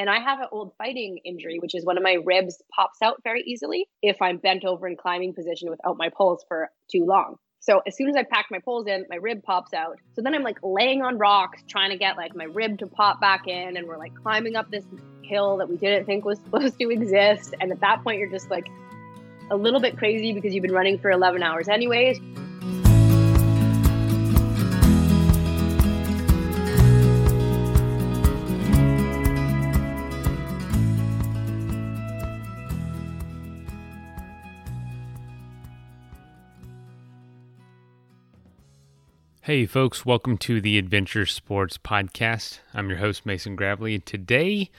And I have an old fighting injury, which is one of my ribs pops out very easily if I'm bent over in climbing position without my poles for too long. So as soon as I pack my poles in, my rib pops out. So then I'm like laying on rocks trying to get like my rib to pop back in and we're like climbing up this hill that we didn't think was supposed to exist. And at that point you're just like a little bit crazy because you've been running for 11 hours anyways. Hey, folks, welcome to the Adventure Sports Podcast. I'm your host, Mason Gravely. Today,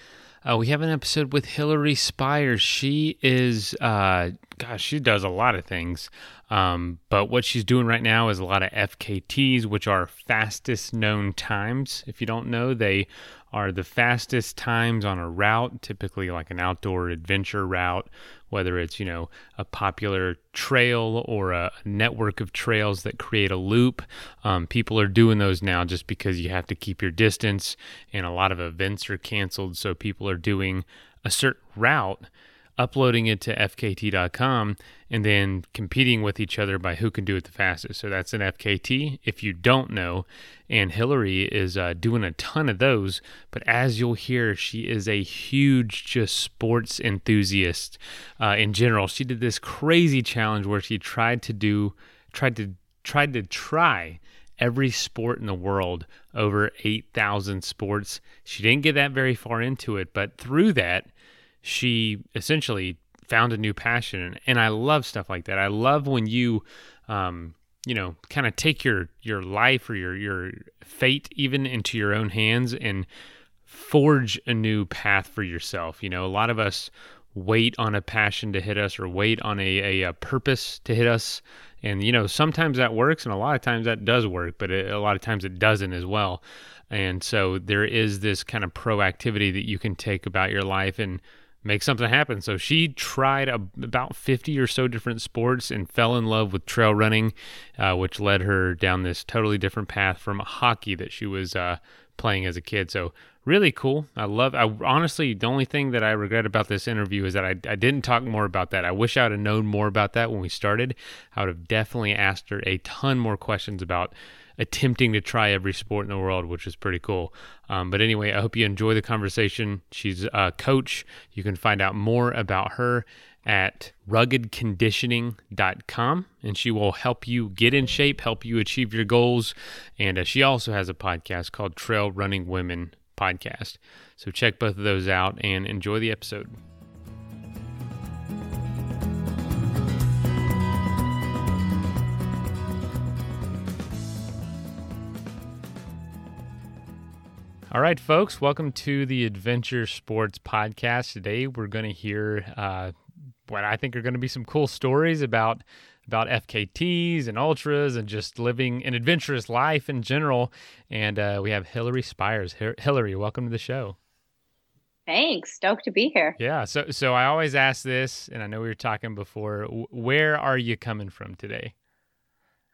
uh, we have an episode with Hillary Spires. She is, uh, gosh, she does a lot of things. Um, but what she's doing right now is a lot of FKTs, which are fastest known times. If you don't know, they are the fastest times on a route, typically like an outdoor adventure route, whether it's, you know, a popular trail or a network of trails that create a loop. Um, people are doing those now just because you have to keep your distance, and a lot of events are canceled. So people are doing a certain route uploading it to fkt.com and then competing with each other by who can do it the fastest. So that's an FKT if you don't know. And Hillary is uh, doing a ton of those. But as you'll hear, she is a huge just sports enthusiast uh, in general. She did this crazy challenge where she tried to do, tried to, tried to try every sport in the world, over 8,000 sports. She didn't get that very far into it, but through that, she essentially found a new passion and I love stuff like that. I love when you um, you know, kind of take your your life or your your fate even into your own hands and forge a new path for yourself. You know, a lot of us wait on a passion to hit us or wait on a, a, a purpose to hit us. And, you know, sometimes that works and a lot of times that does work, but it, a lot of times it doesn't as well. And so there is this kind of proactivity that you can take about your life and make something happen. So she tried a, about 50 or so different sports and fell in love with trail running, uh, which led her down this totally different path from hockey that she was uh, playing as a kid. So really cool. I love. I honestly, the only thing that I regret about this interview is that I, I didn't talk more about that. I wish I would have known more about that when we started. I would have definitely asked her a ton more questions about attempting to try every sport in the world, which is pretty cool. Um, but anyway, I hope you enjoy the conversation. She's a coach. You can find out more about her at ruggedconditioning.com and she will help you get in shape, help you achieve your goals. And uh, she also has a podcast called Trail Running Women Podcast. So check both of those out and enjoy the episode. All right, folks, welcome to the Adventure Sports Podcast. Today, we're going to hear uh, what I think are going to be some cool stories about about FKTs and ultras and just living an adventurous life in general. And uh, we have Hillary Spires. Hillary, welcome to the show. Thanks. Stoked to be here. Yeah. So, so I always ask this, and I know we were talking before. Where are you coming from today?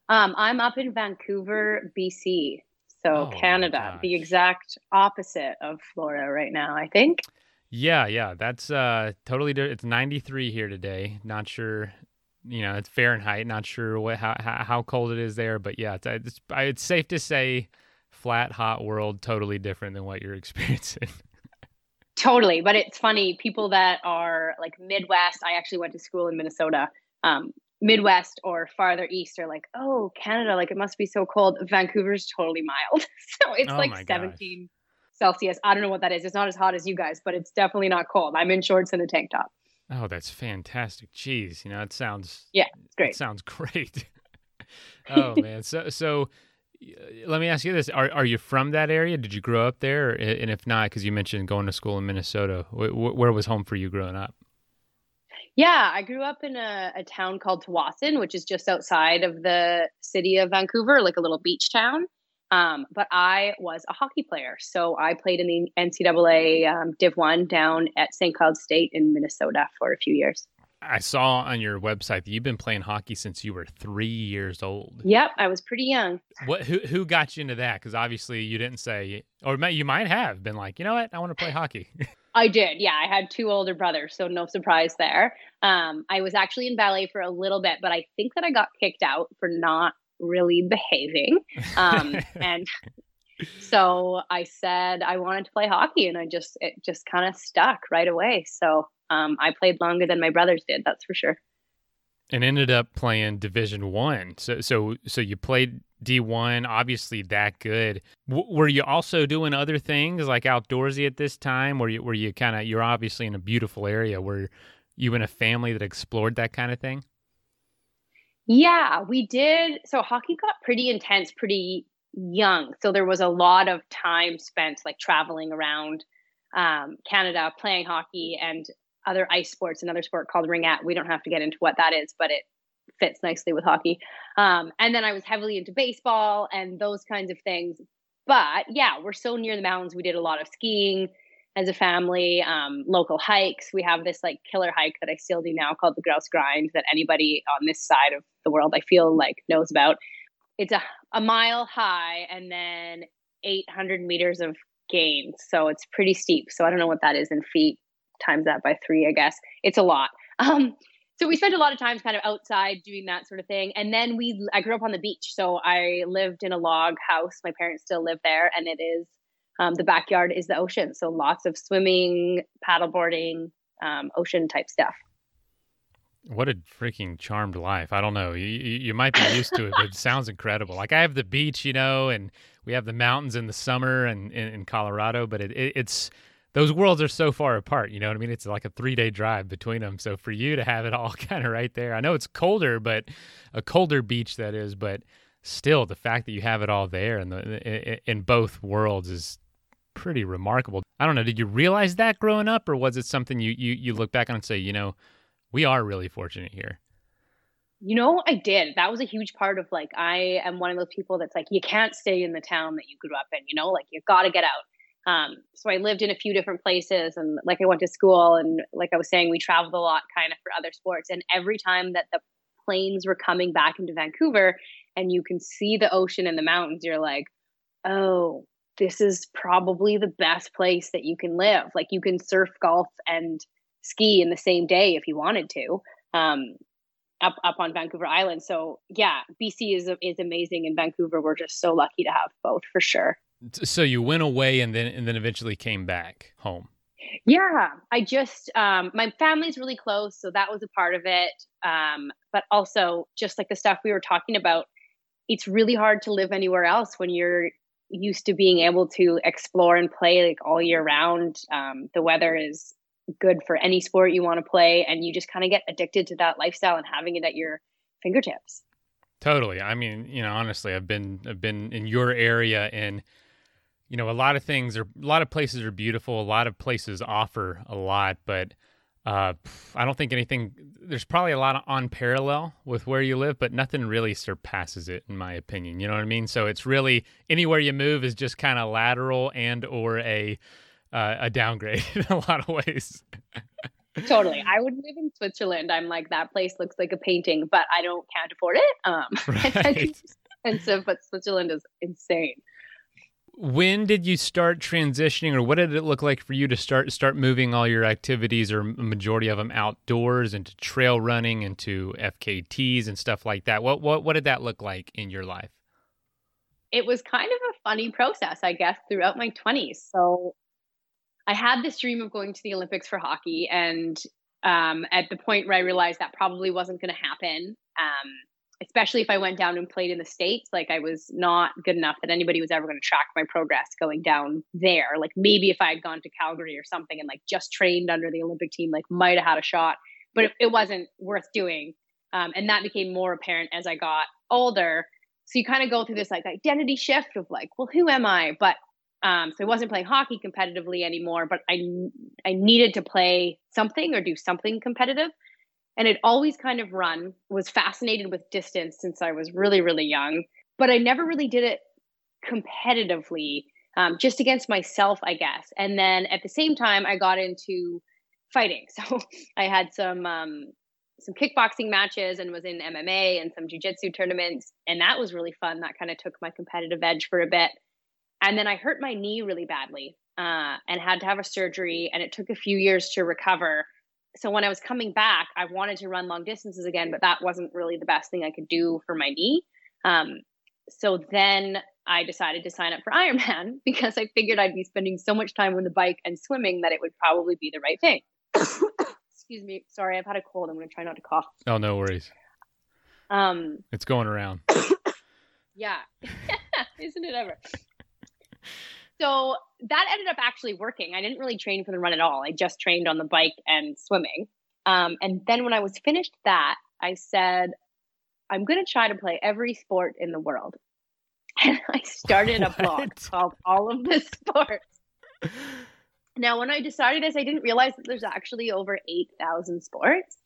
Um, I'm up in Vancouver, BC. So oh, Canada, the exact opposite of Florida right now, I think. Yeah, yeah, that's uh totally different. It's 93 here today. Not sure, you know, it's Fahrenheit. Not sure what how how cold it is there, but yeah, it's it's, it's safe to say flat hot world totally different than what you're experiencing. totally, but it's funny people that are like Midwest. I actually went to school in Minnesota. Um, Midwest or farther east are like, oh, Canada, like it must be so cold. Vancouver's totally mild. so it's oh like 17 gosh. Celsius. I don't know what that is. It's not as hot as you guys, but it's definitely not cold. I'm in shorts and a tank top. Oh, that's fantastic. Jeez, you know, it sounds Yeah, it's great. It sounds great. oh man. So so let me ask you this: Are are you from that area? Did you grow up there? And if not, because you mentioned going to school in Minnesota, where was home for you growing up? Yeah, I grew up in a, a town called Tsawwassen, which is just outside of the city of Vancouver, like a little beach town. Um, but I was a hockey player. So I played in the NCAA um, Div 1 down at St. Cloud State in Minnesota for a few years. I saw on your website that you've been playing hockey since you were three years old. Yep, I was pretty young. What? Who, who got you into that? Because obviously you didn't say, or you might have been like, you know what, I want to play hockey. I did. Yeah, I had two older brothers, so no surprise there. Um, I was actually in ballet for a little bit, but I think that I got kicked out for not really behaving. Um, and so I said I wanted to play hockey, and I just it just kind of stuck right away. So um, I played longer than my brothers did. That's for sure. And ended up playing Division One. So so so you played D1, obviously that good. W- were you also doing other things like outdoorsy at this time? Were you were you kind of you're obviously in a beautiful area. Were you in a family that explored that kind of thing? Yeah, we did. So hockey got pretty intense pretty young. So there was a lot of time spent like traveling around um, Canada playing hockey and other ice sports, another sport called ringette. We don't have to get into what that is, but it fits nicely with hockey. Um, and then I was heavily into baseball and those kinds of things. But yeah, we're so near the mountains. We did a lot of skiing as a family, um, local hikes. We have this like killer hike that I still do now called the Grouse Grind that anybody on this side of the world I feel like knows about. It's a, a mile high and then 800 meters of gain. So it's pretty steep. So I don't know what that is in feet times that by three, I guess. It's a lot. Um, so we spent a lot of times kind of outside doing that sort of thing. And then we i grew up on the beach so i lived in a log house. My parents still live there and it is um, the backyard is the ocean. So lots of swimming paddleboarding um, ocean type stuff. What a freaking charmed life. I don't know. You, you might be used to it but it sounds incredible. Like i have the beach you know and we have the mountains in the summer and in, in colorado but it, it, it's those worlds are so far apart. You know what I mean? It's like a three day drive between them. So for you to have it all kind of right there, I know it's colder, but a colder beach that is, but still the fact that you have it all there in the in both worlds is pretty remarkable. I don't know. Did you realize that growing up, or was it something you you you look back on and say, you know, we are really fortunate here? You know, I did. That was a huge part of like I am one of those people that's like you can't stay in the town that you grew up in. You know, like you got to get out. Um, so I lived in a few different places and like I went to school and like I was saying, we traveled a lot kind of for other sports. And every time that the planes were coming back into Vancouver and you can see the ocean and the mountains, you're like, oh, this is probably the best place that you can live. Like you can surf, golf, and ski in the same day if you wanted to. Um, up up on Vancouver Island. So yeah, BC is is amazing, and Vancouver we're just so lucky to have both for sure. So you went away and then and then eventually came back home. Yeah, I just um, my family's really close, so that was a part of it. Um, but also, just like the stuff we were talking about, it's really hard to live anywhere else when you're used to being able to explore and play like all year round. Um, the weather is good for any sport you want to play, and you just kind of get addicted to that lifestyle and having it at your fingertips. Totally. I mean, you know, honestly, I've been I've been in your area and you know, a lot of things are a lot of places are beautiful. A lot of places offer a lot, but uh, I don't think anything. There's probably a lot on parallel with where you live, but nothing really surpasses it, in my opinion. You know what I mean? So it's really anywhere you move is just kind of lateral and or a uh, a downgrade in a lot of ways. totally. I would live in Switzerland. I'm like that place looks like a painting, but I don't can't afford it. Um, right. expensive, but Switzerland is insane when did you start transitioning or what did it look like for you to start start moving all your activities or majority of them outdoors into trail running into FKTs and stuff like that? What what what did that look like in your life? It was kind of a funny process i guess throughout my 20s so i had this dream of going to the olympics for hockey and um, at the point where i realized that probably wasn't going to happen um, especially if I went down and played in the States, like I was not good enough that anybody was ever going to track my progress going down there. Like maybe if I had gone to Calgary or something and like just trained under the Olympic team, like might have had a shot, but it, it wasn't worth doing. Um, and that became more apparent as I got older. So you kind of go through this like identity shift of like, well, who am I? But um, so I wasn't playing hockey competitively anymore, but I I needed to play something or do something competitive and it always kind of run was fascinated with distance since i was really really young but i never really did it competitively um, just against myself i guess. And then at the same time i got into fighting. So i had some um, some kickboxing matches and was in mma and some jiu-jitsu tournaments and that was really fun. That kind of took my competitive edge for a bit. And then i hurt my knee really badly uh, and had to have a surgery, and it took a few years to recover. So when I was coming back, I wanted to run long distances again, but that wasn't really the best thing I could do for my knee. Um, so then I decided to sign up for Ironman because I figured I'd be spending so much time on the bike and swimming that it would probably be the right thing. Excuse me. Sorry, I've had a cold. I'm going to try not to cough. Oh, no worries. Um, it's going around. yeah. Isn't it ever? So that ended up actually working. I didn't really train for the run at all. I just trained on the bike and swimming. Um, and then when I was finished that, I said, I'm going to try to play every sport in the world. And I started a blog called All of the Sports. Now, when I decided this, I didn't realize that there's actually over 8,000 sports.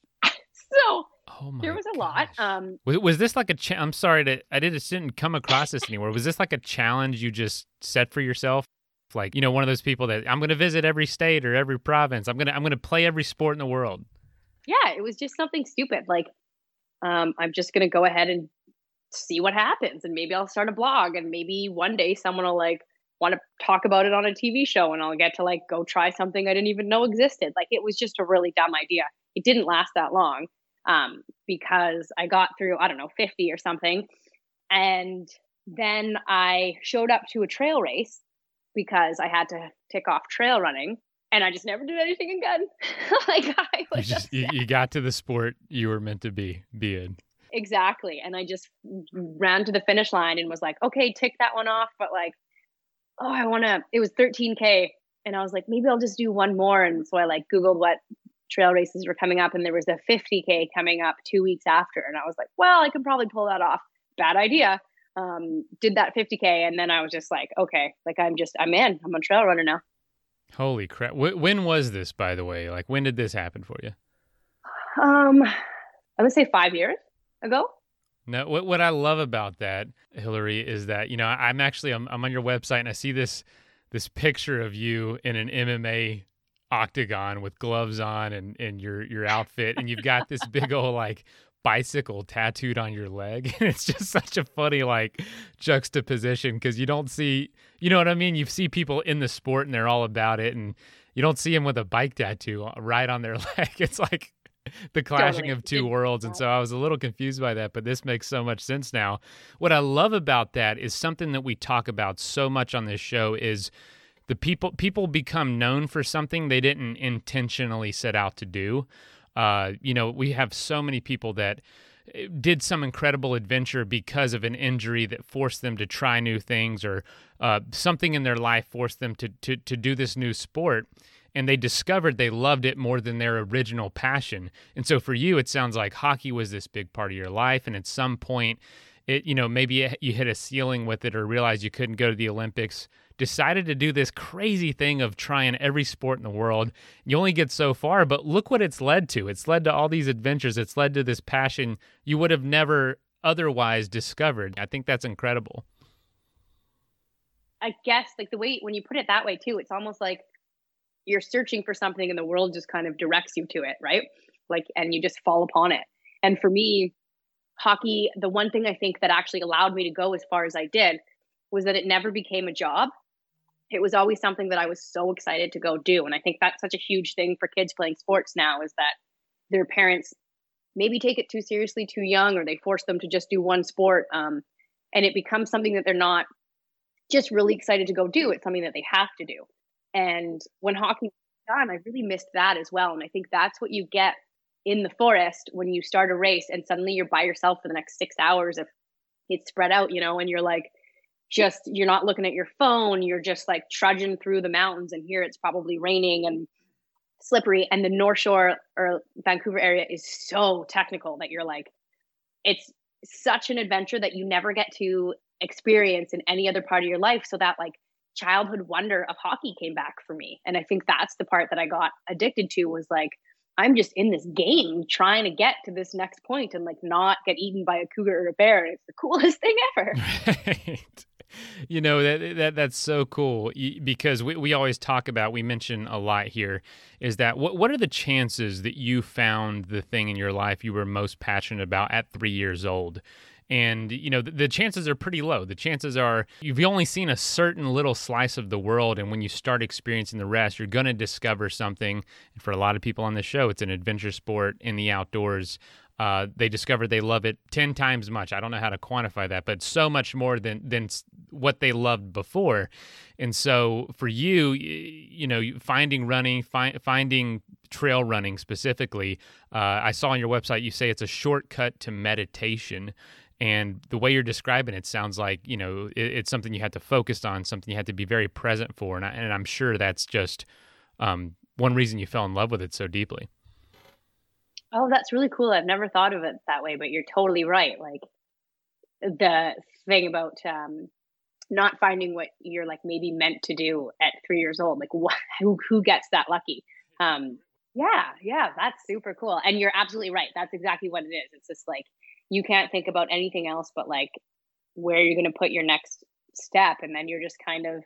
So oh there was a gosh. lot. Um, was, was this like a? Cha- I'm sorry to I did, didn't come across this anywhere. Was this like a challenge you just set for yourself? Like you know, one of those people that I'm going to visit every state or every province. I'm gonna I'm gonna play every sport in the world. Yeah, it was just something stupid. Like um, I'm just going to go ahead and see what happens. And maybe I'll start a blog and maybe one day someone will like want to talk about it on a TV show and I'll get to like go try something I didn't even know existed. Like it was just a really dumb idea. It didn't last that long um, because I got through, I don't know, 50 or something. And then I showed up to a trail race because I had to tick off trail running and I just never did anything again. like I was you, just, you, you, got to the sport you were meant to be be in. Exactly. And I just ran to the finish line and was like, okay, tick that one off. But like, oh, I want to, it was 13K. And I was like, maybe I'll just do one more. And so I like Googled what trail races were coming up and there was a 50K coming up two weeks after. And I was like, well, I can probably pull that off. Bad idea. Um, did that 50K. And then I was just like, okay, like I'm just, I'm in, I'm a trail runner now. Holy crap. W- when was this, by the way? Like, when did this happen for you? Um, I would say five years ago. No, what what I love about that, Hillary, is that you know I'm actually I'm, I'm on your website and I see this this picture of you in an MMA octagon with gloves on and, and your your outfit and you've got this big old like bicycle tattooed on your leg and it's just such a funny like juxtaposition because you don't see you know what i mean? You see people in the sport and they're all about it and you don't see them with a bike tattoo uh, right on their leg. It's like the clashing totally. of two worlds and so i was a little confused by that but this makes so much sense now. What i love about that is something that we talk about so much on this show is the people people become known for something they didn't intentionally set out to do. Uh, you know, we have so many people that eh, did some incredible adventure because of an injury that forced them to try new things or uh, something in their life forced them to, to, to do this new sport and they discovered they loved it more than their original passion. And so for you it sounds like hockey was this big part of your life and at some point it you know maybe you hit a ceiling with it or realized you couldn't go to the olympics decided to do this crazy thing of trying every sport in the world. You only get so far, but look what it's led to. It's led to all these adventures. It's led to this passion you would have never otherwise discovered. I think that's incredible. I guess like the way when you put it that way too, it's almost like you're searching for something and the world just kind of directs you to it, right? Like and you just fall upon it. And for me, hockey, the one thing I think that actually allowed me to go as far as I did was that it never became a job it was always something that I was so excited to go do. And I think that's such a huge thing for kids playing sports now is that their parents maybe take it too seriously too young or they force them to just do one sport. Um, and it becomes something that they're not just really excited to go do. It's something that they have to do. And when hockey was done, I really missed that as well. And I think that's what you get in the forest when you start a race and suddenly you're by yourself for the next six hours if it's spread out, you know, and you're like, just you're not looking at your phone you're just like trudging through the mountains and here it's probably raining and slippery and the north shore or vancouver area is so technical that you're like it's such an adventure that you never get to experience in any other part of your life. So that like childhood wonder of hockey came back for me. And i think that's the part that i got addicted to was like i'm just in this game trying to get to this next point and like not get eaten by a cougar or a bear. It's the coolest thing ever. Right you know that that that's so cool because we, we always talk about we mention a lot here is that what what are the chances that you found the thing in your life you were most passionate about at three years old? And you know the, the, chances are pretty low. The chances are you've only seen a certain little slice of the world and when you start experiencing the rest you're going to discover something. And for a lot of people on the show it's an adventure sport in the outdoors uh, they discover they love it 10 times much. I don't know how to quantify that but so much more than than what they loved before. And so for you you know finding running fi- finding trail running specifically uh, i saw on your website you say it's a shortcut to meditation. And the way you're describing it sounds like you know it, it's something you had to focus on something you had to be very present for. And, I, and i'm sure that's just um, one reason you fell in love with it so deeply oh that's really cool. I've never thought of it that way but you're totally right. Like the thing about um, not finding what you're like maybe meant to do at three years old like what, who, who gets that lucky? Um, yeah yeah that's super cool. And you're absolutely right. That's exactly what it is. It's just like you can't think about anything else but like where you're going to put your next step. And then you're just kind of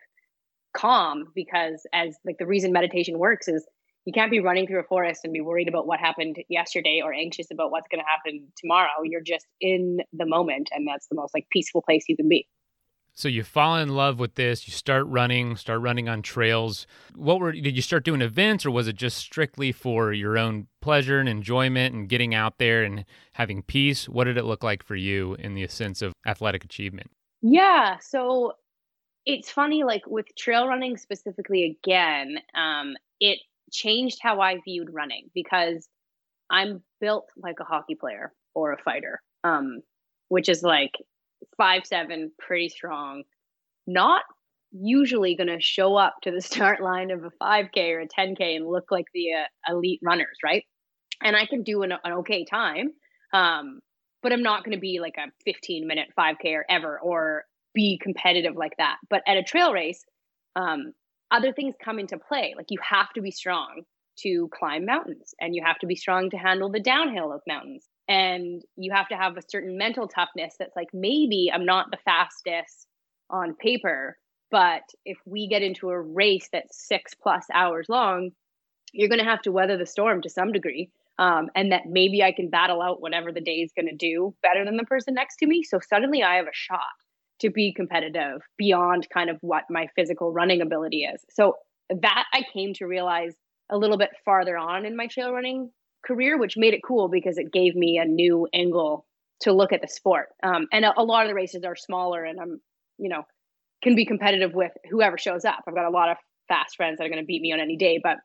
calm because as like the reason meditation works is you can't be running through a forest and be worried about what happened yesterday or anxious about what's going to happen tomorrow you're just in the moment and that's the most like peaceful place you can be so you fall in love with this, you start running, start running on trails. What were did you start doing events or was it just strictly for your own pleasure and enjoyment and getting out there and having peace? What did it look like for you in the sense of athletic achievement? Yeah, so it's funny like with trail running specifically again, um it changed how I viewed running because I'm built like a hockey player or a fighter. Um which is like five seven, pretty strong, not usually going to show up to the start line of a 5K or a 10K and look like the uh, elite runners, right? And I can do an, an okay time, um, but I'm not going to be like a 15 minute 5K or ever or be competitive like that. But at a trail race, um, other things come into play. Like you have to be strong to climb mountains and you have to be strong to handle the downhill of mountains. And you have to have a certain mental toughness that's like maybe i'm not the fastest on paper but if we get into a race that's six plus hours long you're going to have to weather the storm to some degree um, and that maybe i can battle out whatever the day is going to do better than the person next to me. So suddenly i have a shot to be competitive beyond kind of what my physical running ability is so that i came to realize a little bit farther on in my trail running career, which made it cool because it gave me a new angle to look at the sport. Um, and a, a, lot of the races are smaller, and I'm, you know, can be competitive with whoever shows up. I've got a lot of fast friends that are going to beat me on any day, but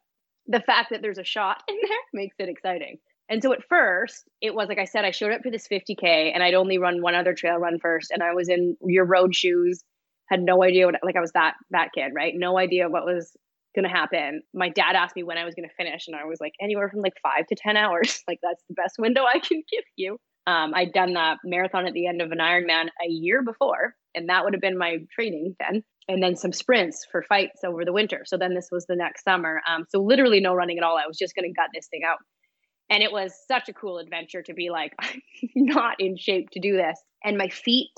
the fact that there's a shot in there makes it exciting. And so at first, it was like I said, I showed up for this 50K and I'd only run one other trail run first. And I was in your road shoes, had no idea what, like I was that, that kid, right? No idea what was going to happen. My dad asked me when I was going to finish, and I was like, anywhere from like five to 10 hours. like, that's the best window I can give you. Um, I'd done the marathon at the end of an Ironman a year before, and that would have been my training then. And then some sprints for fights over the winter. So then this was the next summer. Um, so literally no running at all. I was just going to gut this thing out. And it was such a cool adventure to be like, I'm not in shape to do this. And my feet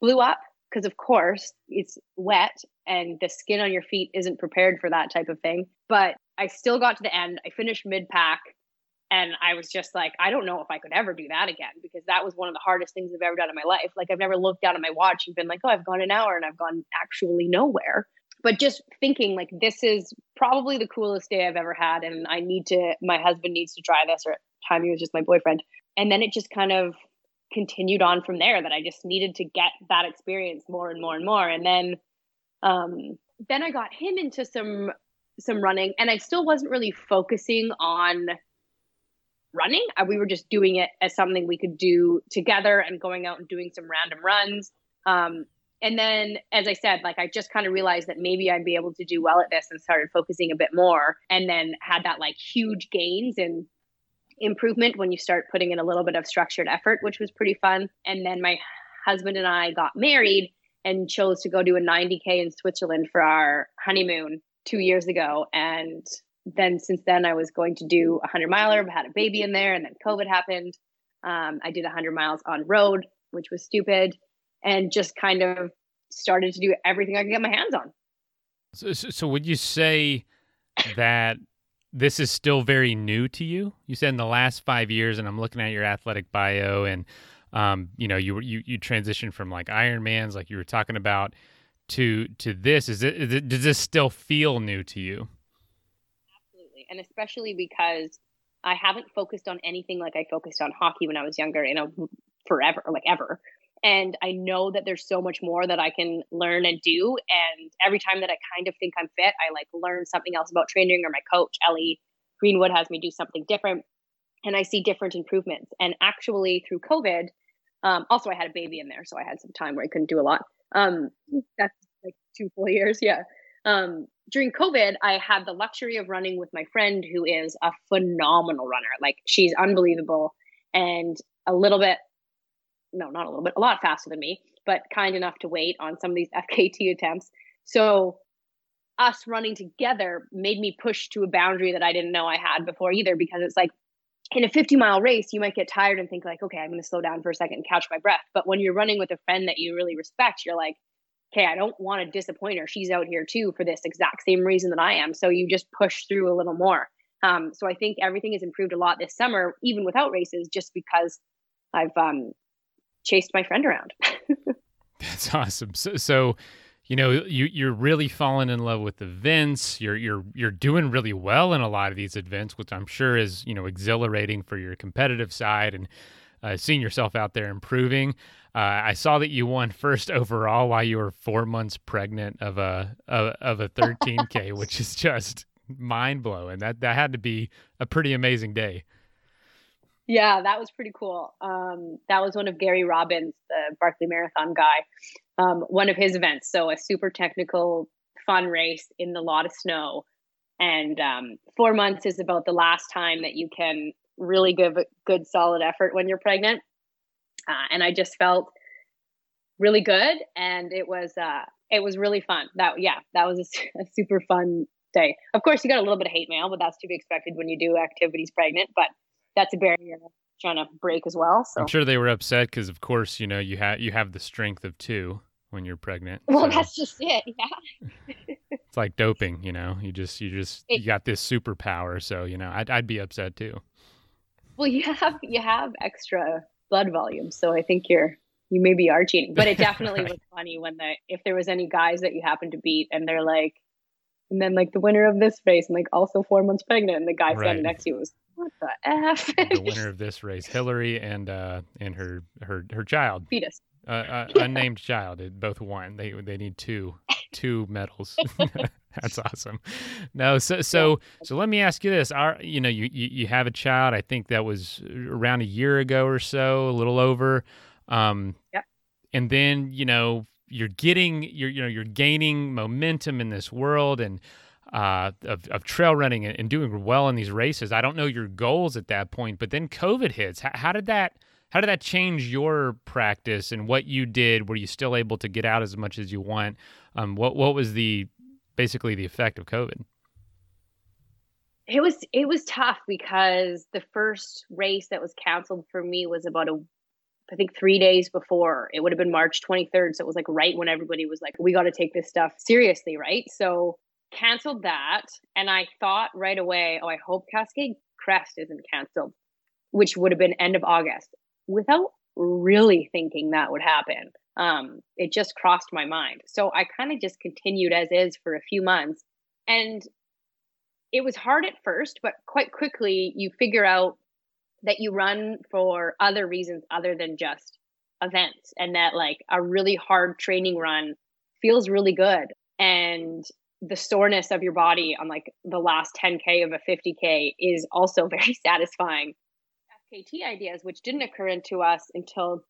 blew up because of course it's wet and the skin on your feet isn't prepared for that type of thing. But I still got to the end. I finished mid pack and I was just like, I don't know if I could ever do that again because that was one of the hardest things I've ever done in my life. Like I've never looked down at my watch and been like, oh, I've gone an hour and I've gone actually nowhere. But just thinking like this is probably the coolest day I've ever had, and I need to. My husband needs to try this, or at the time he was just my boyfriend. And then it just kind of continued on from there that I just needed to get that experience more and more and more. And then um then I got him into some some running and I still wasn't really focusing on running. Uh, we were just doing it as something we could do together and going out and doing some random runs. Um, and then, as I said, like I just kind of realized that maybe I'd be able to do well at this and started focusing a bit more. And then had that like huge gains in improvement when you start putting in a little bit of structured effort, which was pretty fun. And then my husband and I got married and chose to go do a 90K in Switzerland for our honeymoon two years ago. And then since then, I was going to do a 100 miler, but had a baby in there, and then COVID happened. Um, I did 100 miles on road, which was stupid, and just kind of started to do everything I could get my hands on. So, so would you say that this is still very new to you. You said in the last five years, and I'm looking at your athletic bio, and um, you know, you you you transitioned from like Ironmans, like you were talking about, to to this. Is it, is it does this still feel new to you? Absolutely, and especially because I haven't focused on anything like I focused on hockey when I was younger, you know, forever, like ever. And I know that there's so much more that I can learn and do. And every time that I kind of think I'm fit, I like learn something else about training or my coach, Ellie Greenwood, has me do something different. And I see different improvements. And actually, through COVID, um, also I had a baby in there, so I had some time where I couldn't do a lot. Um, that's like two full years, yeah. Um, during COVID, I had the luxury of running with my friend who is a phenomenal runner. Like she's unbelievable and a little bit no, not a little bit, a lot faster than me, but kind enough to wait on some of these FKT attempts. So us running together made me push to a boundary that I didn't know I had before either, because it's like in a 50 mile race, you might get tired and think like, okay, I'm going to slow down for a second and catch my breath. But when you're running with a friend that you really respect, you're like, okay, I don't want to disappoint her. She's out here too for this exact same reason that I am. So you just push through a little more. Um, so I think everything has improved a lot this summer, even without races, just because I've um, chased my friend around. That's awesome. So, so you know, you you're really falling in love with events. You're you're you're doing really well in a lot of these events, which I'm sure is you know exhilarating for your competitive side and uh, seeing yourself out there improving. Uh, I saw that you won first overall while you were four months pregnant of a of, of a 13k, which is just mind blowing. That that had to be a pretty amazing day. Yeah, that was pretty cool. Um, that was one of Gary Robbins, the Barkley Marathon guy, um, one of his events. So a super technical, fun race in the lot of snow. And um, four months is about the last time that you can really give a good, solid effort when you're pregnant. Uh, and I just felt really good, and it was uh, it was really fun. That yeah, that was a, a super fun day. Of course, you got a little bit of hate mail, but that's to be expected when you do activities pregnant. But that's a barrier trying to break as well. So I'm sure they were upset because, of course, you know you have you have the strength of two when you're pregnant. Well, so. that's just it. Yeah. it's like doping, you know. You just you just it, you got this superpower, so you know I'd I'd be upset too. Well, you have you have extra blood volume, so I think you're you maybe are cheating. But it definitely right. was funny when the if there was any guys that you happened to beat and they're like, and then like the winner of this race and like also four months pregnant, and the guy right. standing next to you was what the f? the winner of this race, Hillary and uh and her her her child fetus. Uh, uh, unnamed child. Both won. They they need two two medals. That's awesome. No, so so so let me ask you this: Are you know you, you you have a child? I think that was around a year ago or so, a little over. Um, yeah. And then you know you're getting you're you know you're gaining momentum in this world and uh, of, of trail running and, and, doing well in these races. I don't know your goals at that point, but then COVID hits. How, how, did that how did that change your practice and what you did? Were you still able to get out as much as you want? Um, what what was the basically the effect of COVID? It was it was tough because the first race that was canceled for me was about a I think three days before. It would have been March 23rd. So it was like right when everybody was like, we got to take this stuff seriously, right? So canceled that. And I thought right away, oh, I hope Cascade Crest isn't canceled, which would have been end of August without really thinking that would happen. Um, it just crossed my mind. So I kind of just continued as is for a few months. And it was hard at first, but quite quickly you figure out that you run for other reasons other than just events and that like a really hard training run feels really good and the soreness of your body on like the last 10k of a 50k is also very satisfying. Fkt ideas which didn't occur into us until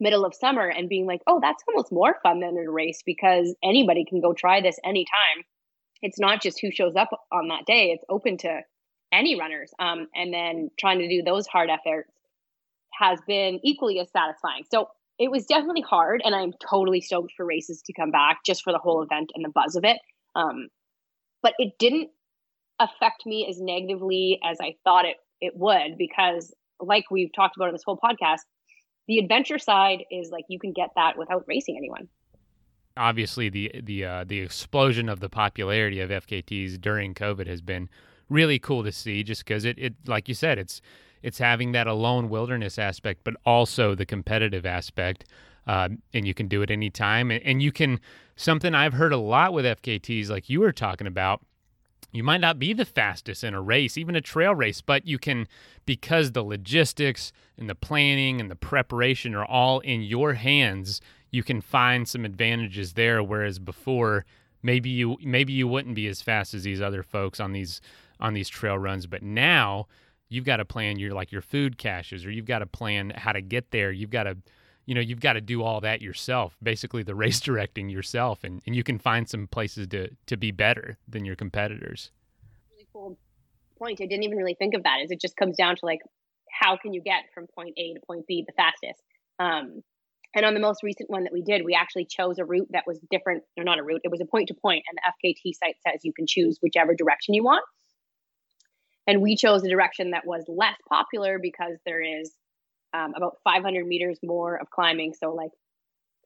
middle of summer and being like oh that's almost more fun than a race because anybody can go try this anytime. It's not just who shows up on that day it's open to any runners um, and then trying to do those hard efforts has been equally as satisfying. So it was definitely hard and i'm totally stoked for races to come back just for the whole event and the buzz of it um, but it didn't affect me as negatively as I thought it it would because, like we've talked about in this whole podcast, the adventure side is like you can get that without racing anyone. Obviously, the the uh, the explosion of the popularity of FKTs during COVID has been really cool to see. Just because it, it like you said, it's it's having that alone wilderness aspect, but also the competitive aspect. Uh, and you can do it anytime. And, and you can, something I've heard a lot with FKTs, like you were talking about, you might not be the fastest in a race, even a trail race, but you can, because the logistics and the planning and the preparation are all in your hands, you can find some advantages there. Whereas before, maybe you maybe you wouldn't be as fast as these other folks on these on these trail runs, but now you've got to plan your like your food caches or you've got to plan how to get there. You've got to you know you've got to do all that yourself basically the race directing yourself and, and you can find some places to to be better than your competitors. Really cool point i didn't even really think of that is it just comes down to like how can you get from point a to point b the fastest? Um, and on the most recent one that we did we actually chose a route that was different or not a route it was a point to point and the fkt site says you can choose whichever direction you want. And we chose a direction that was less popular because there is um, about 500 meters more of climbing. So, like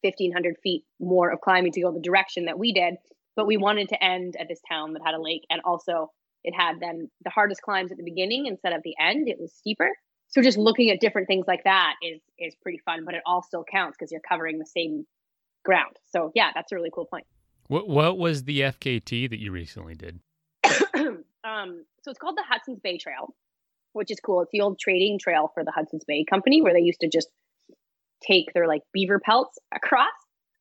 1,500 feet more of climbing to go the direction that we did. But we wanted to end at this town that had a lake. And also, it had then the hardest climbs at the beginning instead of the end. It was steeper. So, just looking at different things like that is is pretty fun, but it all still counts because you're covering the same ground. So, yeah, that's a really cool point. What What was the FKT that you recently did? um, so it's called the Hudson's Bay Trail which is cool. It's the old trading trail for the Hudson's Bay Company where they used to just take their like beaver pelts across.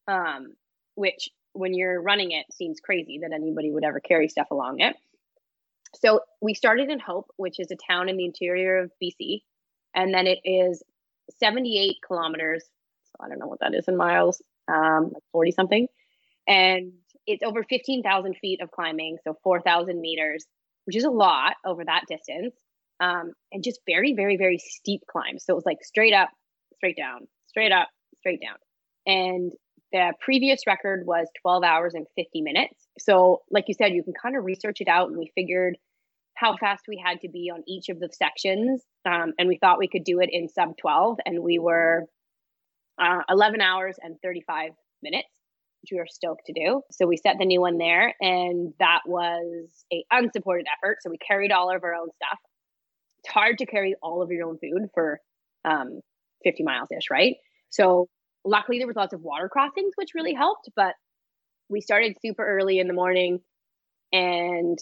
Um, which when you're running it seems crazy that anybody would ever carry stuff along it. So we started in Hope, which is a town in the interior of BC, and then it is 78 kilometers. So I don't know what that is in miles, um, like 40 something, and it's over 15,000 feet of climbing, so 4,000 meters, which is a lot over that distance um, and just very, very, very steep climbs. So it was like straight up, straight down, straight up, straight down. And the previous record was 12 hours and 50 minutes. So, like you said, you can kind of research it out. And we figured how fast we had to be on each of the sections. Um, and we thought we could do it in sub 12. And we were uh, 11 hours and 35 minutes which we were stoked to do. So we set the new one there, and that was a unsupported effort. So we carried all of our own stuff it's hard to carry all of your own food for um, 50 miles ish, right? So luckily there was lots of water crossings, which really helped. But we started super early in the morning and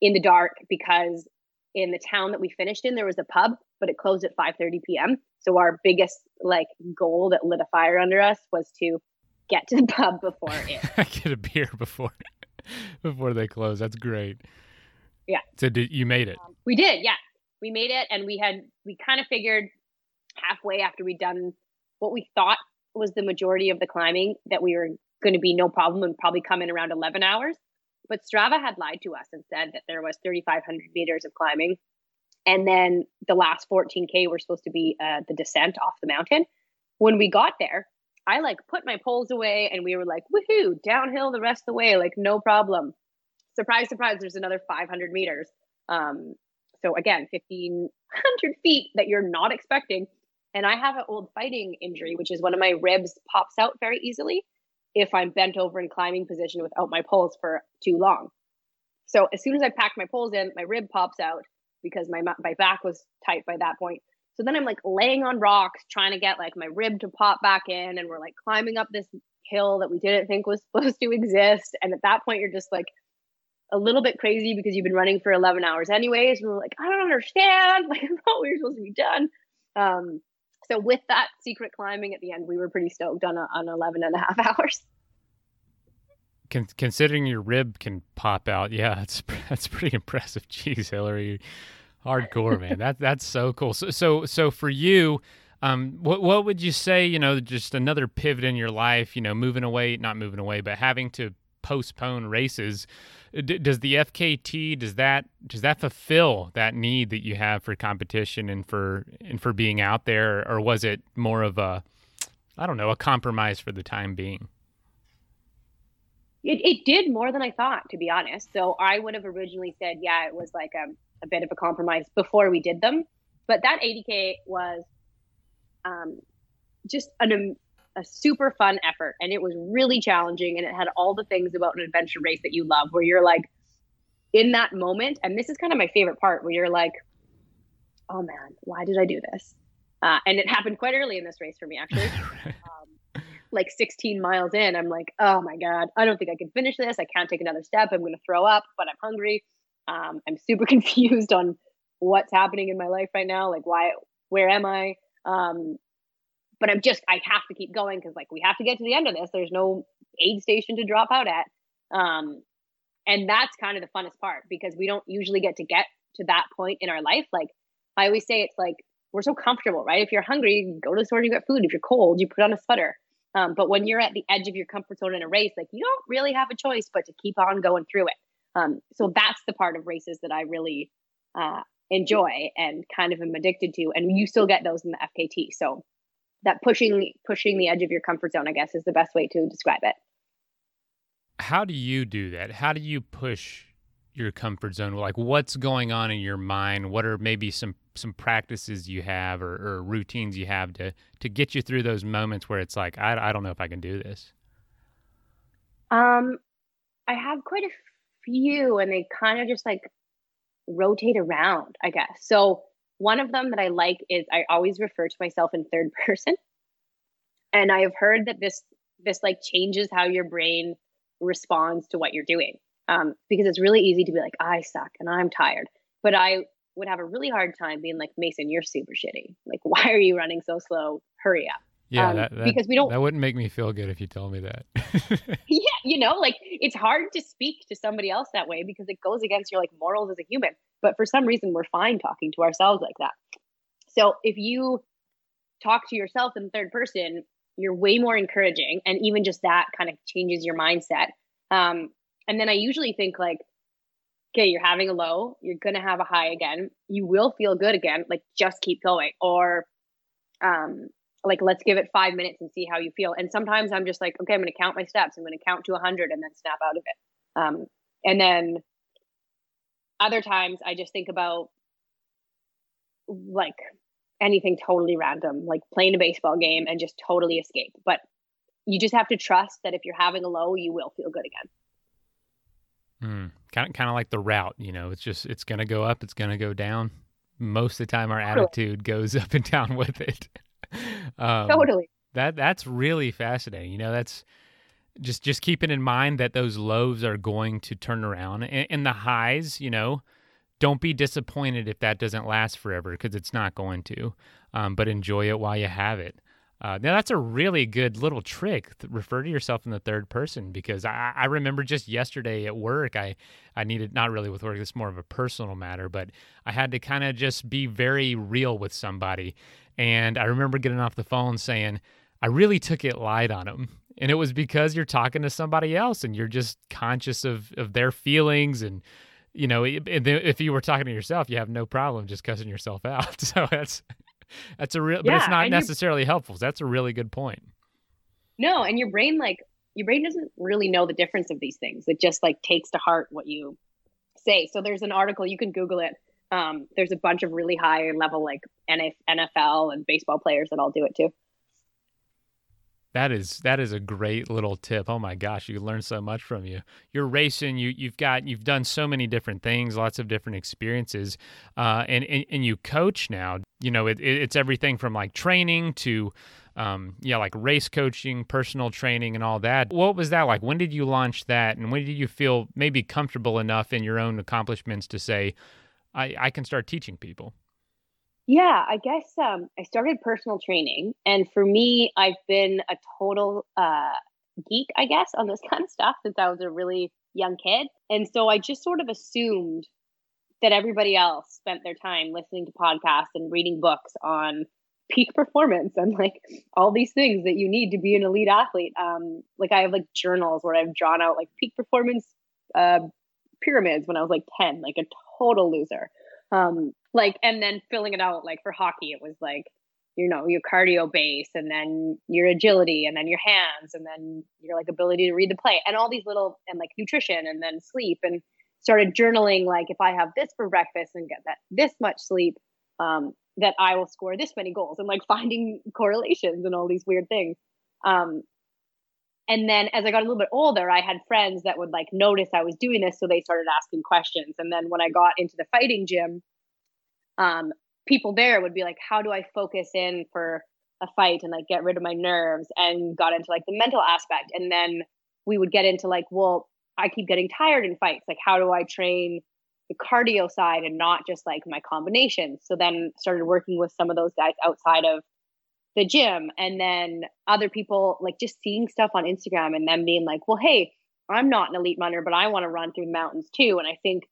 in the dark because in the town that we finished in there was a pub, but it closed at 5:30 p.m. So our biggest like goal that lit a fire under us was to get to the pub before it. get a beer before before they close. That's great. Yeah. So did you made it? Um, we did. Yeah we made it and we had we kind of figured halfway after we'd done what we thought was the majority of the climbing that we were going to be no problem and probably come in around 11 hours. But strava had lied to us and said that there was 3500 meters of climbing and then the last 14k were supposed to be uh, the descent off the mountain. When we got there i like put my poles away and we were like woohoo downhill the rest of the way like no problem. Surprise surprise there's another 500 meters um, so again, 1500 feet that you're not expecting. And I have an old fighting injury, which is one of my ribs pops out very easily if I'm bent over in climbing position without my poles for too long. So as soon as I pack my poles in, my rib pops out because my my back was tight by that point. So then I'm like laying on rocks trying to get like my rib to pop back in and we're like climbing up this hill that we didn't think was supposed to exist and at that point you're just like a little bit crazy because you've been running for 11 hours anyways. And we're like, I don't understand. Like, I thought we were supposed to be done. Um, so with that secret climbing at the end, we were pretty stoked on, a, on 11 and a half hours. Con- considering your rib can pop out, yeah, that's that's pretty impressive. Jeez, Hillary, hardcore man. that that's so cool. So so so for you, um, what what would you say? You know, just another pivot in your life. You know, moving away, not moving away, but having to postpone races. D- does the FKT does that does that fulfill that need that you have for competition and for and for being out there, or was it more of a I don't know a compromise for the time being? It, it did more than I thought, to be honest. So I would have originally said, yeah, it was like a, a bit of a compromise before we did them. But that 80K was um, just an a super fun effort and it was really challenging and it had all the things about an adventure race that you love where you're like in that moment and this is kind of my favorite part where you're like oh man, why did I do this? Uh, and it happened quite early in this race for me, actually. um, like 16 miles in, I'm like, oh my God, I don't think I can finish this. I can't take another step. I'm going to throw up, but I'm hungry. Um, I'm super confused on what's happening in my life right now. Like, why, where am I? Um, but I'm just, I have to keep going because, like, we have to get to the end of this. There's no aid station to drop out at. Um, and that's kind of the funnest part because we don't usually get to get to that point in our life. Like, I always say, it's like we're so comfortable, right? If you're hungry, you go to the store, and you get food. If you're cold, you put on a sweater. Um, but when you're at the edge of your comfort zone in a race, like you don't really have a choice but to keep on going through it. Um, so that's the part of races that I really uh, enjoy and kind of am addicted to. And you still get those in the FKT. So that pushing pushing the edge of your comfort zone, I guess, is the best way to describe it. How do you do that? How do you push your comfort zone? Like, what's going on in your mind? What are maybe some some practices you have or, or routines you have to to get you through those moments where it's like, I, I don't know if I can do this. Um, I have quite a few, and they kind of just like rotate around, I guess. So one of them that I like is I always refer to myself in third person. And I have heard that this this like changes how your brain responds to what you're doing. Um, because it's really easy to be like, I suck and I'm tired. But I would have a really hard time being like, Mason, you're super shitty. Like, why are you running so slow? Hurry up. Yeah, um, that, that, because we don't. That wouldn't make me feel good if you told me that. yeah, you know, like it's hard to speak to somebody else that way because it goes against your like morals as a human. But for some reason, we're fine talking to ourselves like that. So if you talk to yourself in third person, you're way more encouraging, and even just that kind of changes your mindset. Um, and then I usually think like, okay, you're having a low, you're gonna have a high again. You will feel good again. Like just keep going. Or um, like let's give it five minutes and see how you feel. And sometimes I'm just like, okay, I'm gonna count my steps. I'm gonna count to hundred and then snap out of it. Um, and then other times I just think about like anything totally random, like playing a baseball game and just totally escape. But you just have to trust that if you're having a low, you will feel good again. Mm, kind of, kind of like the route, you know. It's just it's going to go up, it's going to go down. Most of the time, our attitude goes up and down with it. um, totally. That that's really fascinating. You know, that's just just keeping in mind that those lows are going to turn around, and, and the highs, you know, don't be disappointed if that doesn't last forever because it's not going to. Um, but enjoy it while you have it. Uh, now that's a really good little trick. Refer to yourself in the third person because I, I remember just yesterday at work, I, I needed not really with work. It's more of a personal matter, but I had to kind of just be very real with somebody, and I remember getting off the phone saying, "I really took it light on him. and it was because you're talking to somebody else and you're just conscious of of their feelings and you know if you were talking to yourself, you have no problem just cussing yourself out. So that's that's a real, yeah, but it's not necessarily helpful. That's a really good point. No, and your brain like your brain doesn't really know the difference of these things. It just like takes to heart what you say. So there's an article you can Google it. Um, there's a bunch of really high level like NFL and baseball players that all do it too. That is that is a great little tip. Oh my gosh, you learn so much from you. You're racing. You you've got you've done so many different things, lots of different experiences, uh, and, and and you coach now. You know, it, it, it's everything from like training to, um, yeah, like race coaching, personal training, and all that. What was that like? When did you launch that, and when did you feel maybe comfortable enough in your own accomplishments to say, I, I can start teaching people? Yeah, I guess um, I started personal training, and for me, I've been a total uh, geek, I guess, on this kind of stuff since I was a really young kid, and so I just sort of assumed that everybody else spent their time listening to podcasts and reading books on peak performance and like all these things that you need to be an elite athlete. Um, like I have like journals where I've drawn out like peak performance uh, pyramids when I was like ten, like a total loser. Um, like, and then filling it out, like for hockey, it was like, you know, your cardio base and then your agility and then your hands and then your like ability to read the play and all these little, and like nutrition and then sleep and started journaling, like if I have this for breakfast and get that this much sleep, um, that I will score this many goals and like finding correlations and all these weird things. Um, and then as I got a little bit older, I had friends that would like notice I was doing this, so they started asking questions. And then when I got into the fighting gym, um, people there would be like, how do I focus in for a fight and like get rid of my nerves and got into like the mental aspect. And then we would get into like, well, I keep getting tired in fights. Like, how do I train the cardio side and not just like my combinations? So then started working with some of those guys outside of the gym. And then other people like just seeing stuff on Instagram and them being like, well, hey, I'm not an elite runner, but I want to run through the mountains too. And I think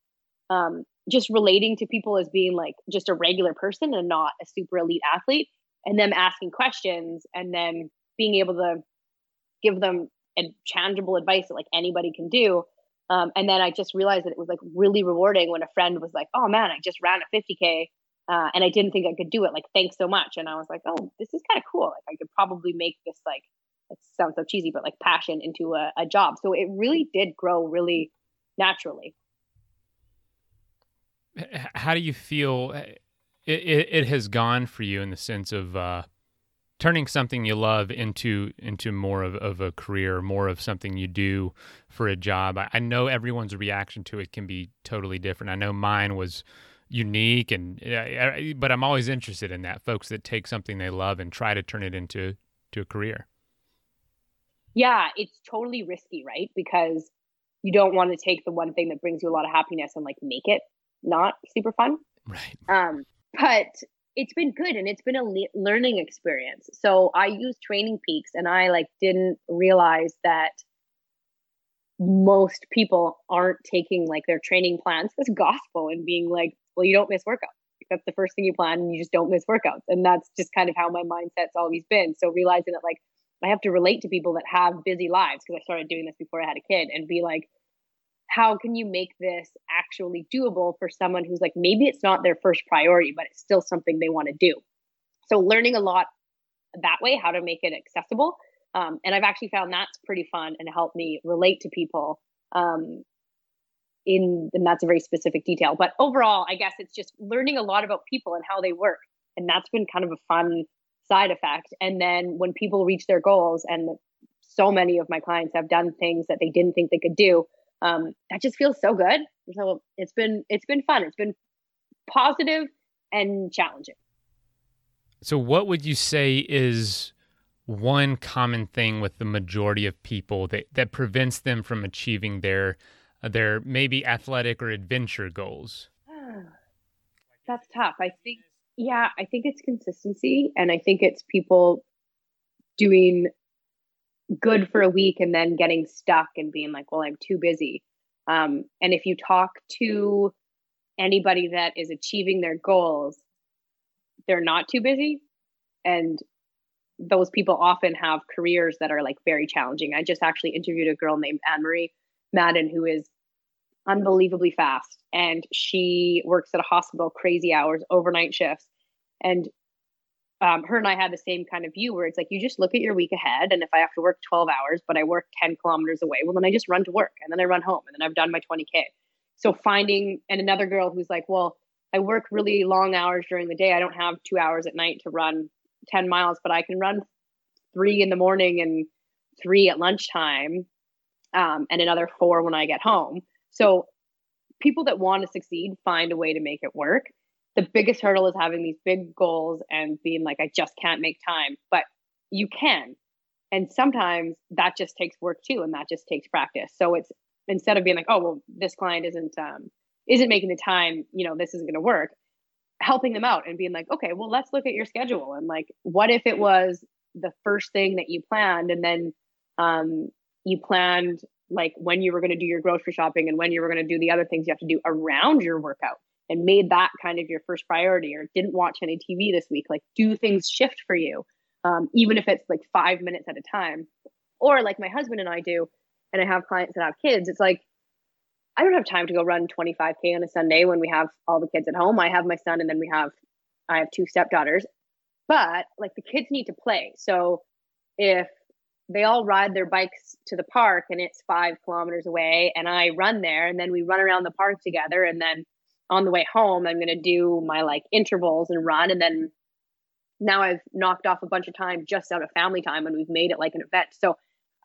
um, just relating to people as being like just a regular person and not a super elite athlete and them asking questions and then being able to give them a tangible advice that like anybody can do. Um, and then I just realized that it was like really rewarding when a friend was like, "Oh man, I just ran a 50k uh, and I didn't think I could do it. Like, thanks so much." And I was like, "Oh, this is kind of cool. Like, I could probably make this like it sounds so cheesy, but like passion into a, a job." So it really did grow really naturally. How do you feel? it, it, it has gone for you in the sense of uh, turning something you love into into more of, of a career, more of something you do for a job. I, I know everyone's reaction to it can be totally different. I know mine was unique, and but I'm always interested in that folks that take something they love and try to turn it into to a career. Yeah, it's totally risky, right? Because you don't want to take the one thing that brings you a lot of happiness and like make it not super fun. Right. Um, but it's been good and it's been a le- learning experience. So I use Training Peaks and I like didn't realize that most people aren't taking like their training plans as gospel and being like, well, you don't miss workouts. That's the first thing you plan and you just don't miss workouts. And that's just kind of how my mindset's always been. So realizing that like I have to relate to people that have busy lives because I started doing this before I had a kid and be like, how can you make this actually doable for someone who's like maybe it's not their first priority but it's still something they want to do so learning a lot that way how to make it accessible um, and i've actually found that's pretty fun and helped me relate to people um, in and that's a very specific detail but overall i guess it's just learning a lot about people and how they work and that's been kind of a fun side effect and then when people reach their goals and so many of my clients have done things that they didn't think they could do um, that just feels so good. So it's been it's been fun. It's been positive and challenging. So, what would you say is one common thing with the majority of people that, that prevents them from achieving their their maybe athletic or adventure goals? That's tough. I think, yeah, I think it's consistency, and I think it's people doing good for a week and then getting stuck and being like, well, I'm too busy. Um, and if you talk to anybody that is achieving their goals, they're not too busy. And those people often have careers that are like very challenging. I just actually interviewed a girl named Anne Marie Madden who is unbelievably fast and she works at a hospital crazy hours, overnight shifts. And um, her and I had the same kind of view where it's like you just look at your week ahead, and if I have to work 12 hours, but I work 10 kilometers away, well, then I just run to work and then I run home and then I've done my 20K. So finding, and another girl who's like, well, I work really long hours during the day. I don't have two hours at night to run 10 miles, but I can run three in the morning and three at lunchtime um, and another four when I get home. So people that want to succeed find a way to make it work the biggest hurdle is having these big goals and being like, I just can't make time, but you can. And sometimes that just takes work too, and that just takes practice. So it's instead of being like, oh, well, this client isn't um, isn't making the time, you know, this isn't going to work. Helping them out and being like, okay, well, let's look at your schedule and like, what if it was the first thing that you planned, and then um, you planned like when you were going to do your grocery shopping and when you were going to do the other things you have to do around your workout and made that kind of your first priority or didn't watch any TV this week, like do things shift for you, um, even if it's like five minutes at a time. Or like my husband and I do, and I have clients that have kids, it's like, I don't have time to go run 25K on a Sunday when we have all the kids at home. I have my son and then we have, I have two stepdaughters, but like the kids need to play. So if they all ride their bikes to the park and it's five kilometers away and I run there and then we run around the park together and then on the way home, I'm going to do my like intervals and run. And then now I've knocked off a bunch of time just out of family time and we've made it like an event. So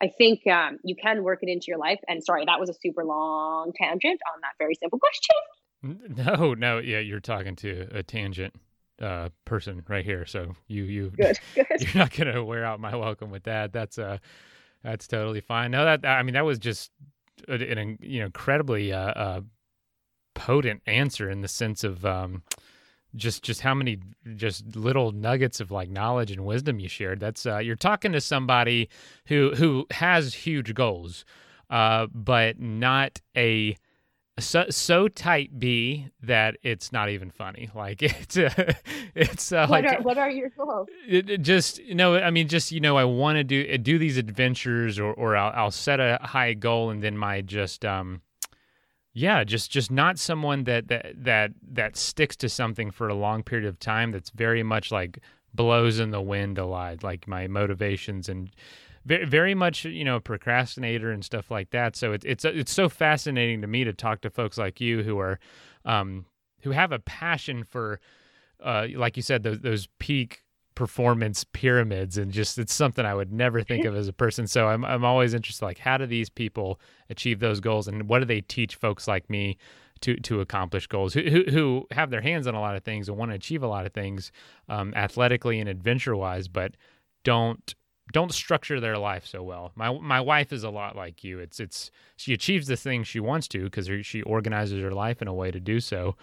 I think um, you can work it into your life. And sorry, that was a super long tangent on that very simple question. No, no, yeah, you're talking to a tangent. Uh, person right here. So you you good, good. you're not gonna wear out my welcome with that. That's uh that's totally fine. No, that I mean that was just an, an you know incredibly uh, uh, potent answer in the sense of um, just just how many just little nuggets of like knowledge and wisdom you shared. That's uh, you're talking to somebody who who has huge goals, uh, but not a so so tight B that it's not even funny. Like it's uh, it's uh, what like are, what are your goals? It, it just you know I mean just you know I want to do do these adventures or or I'll, I'll set a high goal and then my just um yeah just just not someone that that that that sticks to something for a long period of time that's very much like blows in the wind a lot like my motivations and very, very much you know procrastinator and stuff like that. So it's it's it's so fascinating to me to talk to folks like you who are um, who have a passion for uh, like you said those, those peak performance pyramids and just it's something I would never think of as a person. So I'm I'm always interested like how do these people achieve those goals and what do they teach folks like me to to accomplish goals who who, who have their hands on a lot of things and want to achieve a lot of things um, athletically and adventure wise, but don't don't structure their life so well. My my wife is a lot like you. It's it's she achieves the things she wants to because she organizes her life in a way to do so.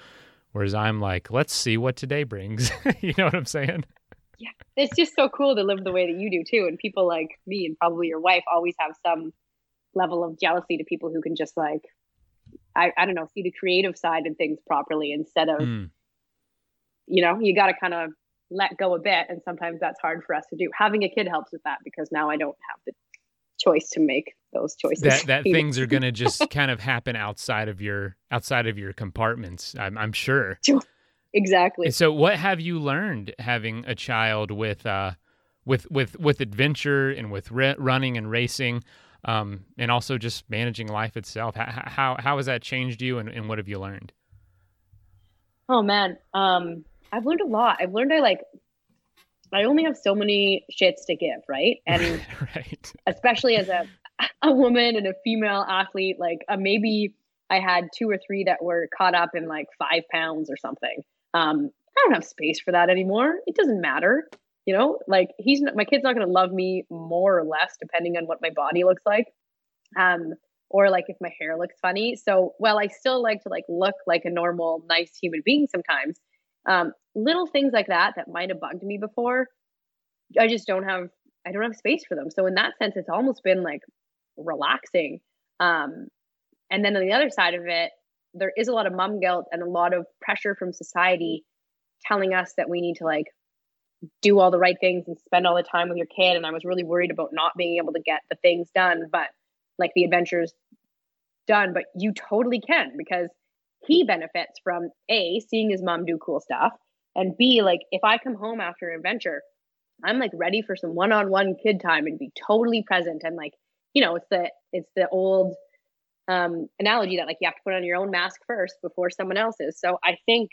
Whereas I'm like, let's see what today brings. you know what I'm saying? Yeah, it's just so cool to live the way that you do too. And people like me and probably your wife always have some level of jealousy to people who can just like, I I don't know, see the creative side of things properly instead of, mm. you know, you got to kind of let go a bit and sometimes that's hard for us to do. Having a kid helps with that because now i don't have the choice to make those choices. That, that things are going to just kind of happen outside of your outside of your compartments i'm, I'm sure. Exactly. So what have you learned having a child with uh with with with adventure and with re- running and racing um and also just managing life itself? How how, how has that changed you and, and what have you learned? Oh man. Um I've learned a lot. I've learned I like I only have so many shits to give, right? And right. especially as a a woman and a female athlete, like uh, maybe I had two or three that were caught up in like five pounds or something. Um, I don't have space for that anymore. It doesn't matter, you know. Like he's not, my kid's not going to love me more or less depending on what my body looks like, um, or like if my hair looks funny. So while I still like to like look like a normal, nice human being sometimes, um, little things like that that might have bugged me before i just don't have i don't have space for them. So in that sense it's almost been like relaxing. Um, and then on the other side of it there is a lot of mom guilt and a lot of pressure from society telling us that we need to like do all the right things and spend all the time with your kid. And i was really worried about not being able to get the things done but like the adventures done. But you totally can because he benefits from A, seeing his mom do cool stuff, and B, like if I come home after an adventure, I'm like ready for some one-on-one kid time and be totally present and like, you know, it's the it's the old um analogy that like you have to put on your own mask first before someone else's. So I think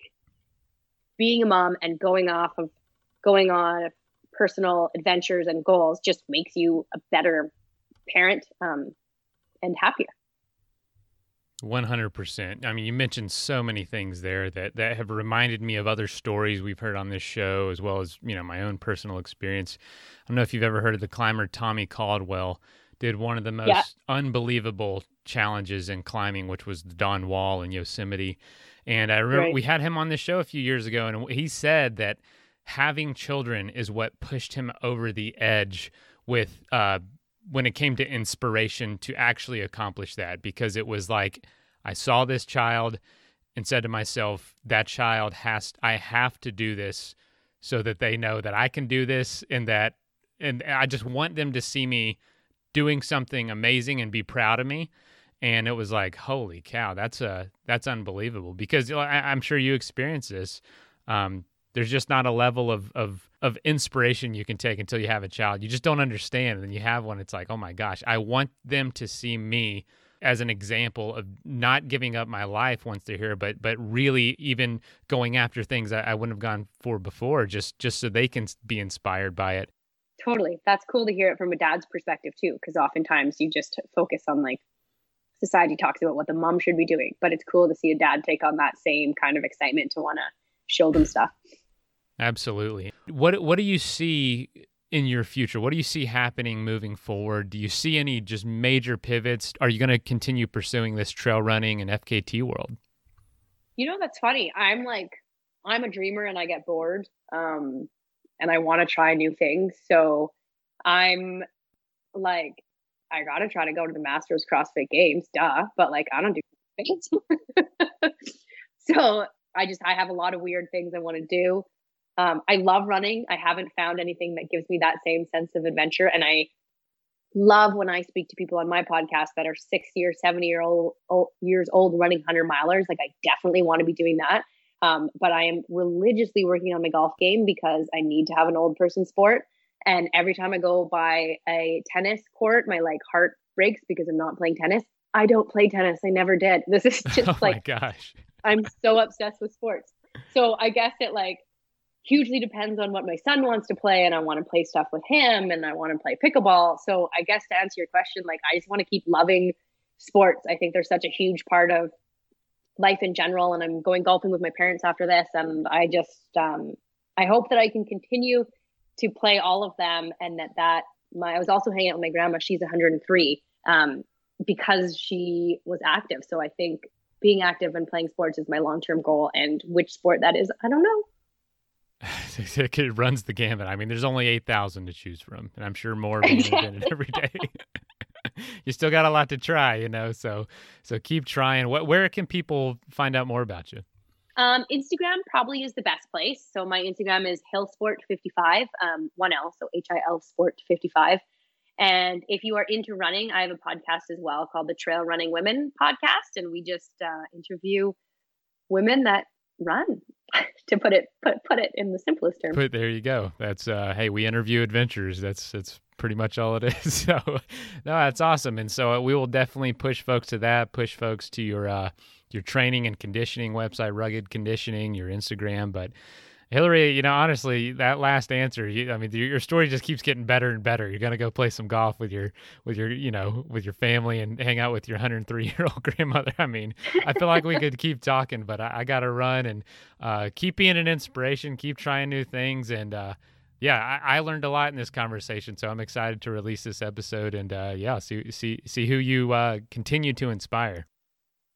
being a mom and going off of going on personal adventures and goals just makes you a better parent um, and happier. 100%. I mean, you mentioned so many things there that, that have reminded me of other stories we've heard on this show, as well as, you know, my own personal experience. I don't know if you've ever heard of the climber Tommy Caldwell, did one of the most yeah. unbelievable challenges in climbing, which was the Dawn Wall in Yosemite. And I remember right. we had him on the show a few years ago, and he said that having children is what pushed him over the edge with uh, when it came to inspiration to actually accomplish that because it was like I saw this child and said to myself, that child has I have to do this so that they know that I can do this and that and I just want them to see me doing something amazing and be proud of me. And it was like, holy cow, that's a that's unbelievable because I, am sure you experience this. Um, there's just not a level of of of inspiration you can take until you have a child. You just don't understand. And then you have one, it's like, oh my gosh, I want them to see me as an example of not giving up my life once they're here, but but really even going after things I, I wouldn't have gone for before, just just so they can be inspired by it. Totally, that's cool to hear it from a dad's perspective too, because oftentimes you just focus on like society talks about what the mom should be doing, but it's cool to see a dad take on that same kind of excitement to want to show them stuff. Absolutely. What what do you see in your future? What do you see happening moving forward? Do you see any just major pivots? Are you going to continue pursuing this trail running and FKT world? You know, that's funny. I'm like, I'm a dreamer and I get bored. Um, and I want to try new things. So I'm like, I got to try to go to the Masters CrossFit Games, duh. But like, I don't do things. so I just, I have a lot of weird things I want to do. Um, I love running. I haven't found anything that gives me that same sense of adventure. And I love when I speak to people on my podcast that are 60 or 70 year old, old years old running 100 milers. Like, I definitely want to be doing that. Um, but I am religiously working on my golf game because I need to have an old person sport. And every time I go by a tennis court, my like heart breaks because I'm not playing tennis. I don't play tennis. I never did. This is just oh like, gosh, I'm so obsessed with sports. So I guess it like hugely depends on what my son wants to play and I want to play stuff with him and I want to play pickleball. So I guess to answer your question, like I just want to keep loving sports. I think they're such a huge part of life in general and I'm going golfing with my parents after this and I just um I hope that I can continue to play all of them and that that my I was also hanging out with my grandma, she's 103 um because she was active. So I think being active and playing sports is my long-term goal and which sport that is, I don't know. it runs the gamut. I mean, there's only 8,000 to choose from, and I'm sure more being invented every day. you still got a lot to try, you know. So, so keep trying. What, where can people find out more about you? Um, Instagram probably is the best place. So my Instagram is hilsport55, um, one L, so H I L Sport 55. And if you are into running, I have a podcast as well called the Trail Running Women Podcast, and we just uh, interview women that run to put it put put it in the simplest terms. But there you go. That's uh hey, we interview adventurers. That's that's pretty much all it is. So no, that's awesome. And so uh, we will definitely push folks to that, push folks to your uh your training and conditioning website, rugged conditioning, your Instagram, but Hillary, you know, honestly, that last answer, you, I mean, your story just keeps getting better and better. You're gonna go play some golf with your, with your, you know, with your family and hang out with your 103 year old grandmother. I mean, I feel like we could keep talking, but I, I got to run and uh, keep being an inspiration, keep trying new things, and uh, yeah, I, I, learned a lot in this conversation. So I'm excited to release this episode and uh, yeah, see see see who you uh, continue to inspire.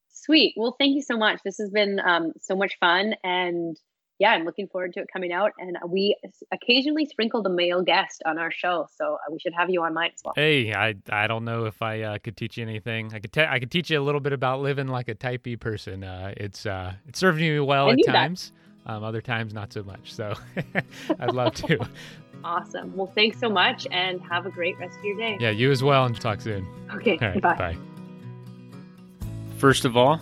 Sweet. Well, thank you so much. This has been um, so much fun and yeah, I'm looking forward to it coming out. And we occasionally sprinkle the male guest on our show, so uh, we should have you on mine as well. Hey, I I don't know if I uh, could teach you anything. I could te- I could teach you a little bit about living like a type B person. Uh, it's uh, it's served me well at times. Um, other times not so much. So I'd love to. awesome. Well, thanks so much, and have a great rest of your day. Yeah, you as well, and talk soon. Okay. All right, bye. Bye. First of all,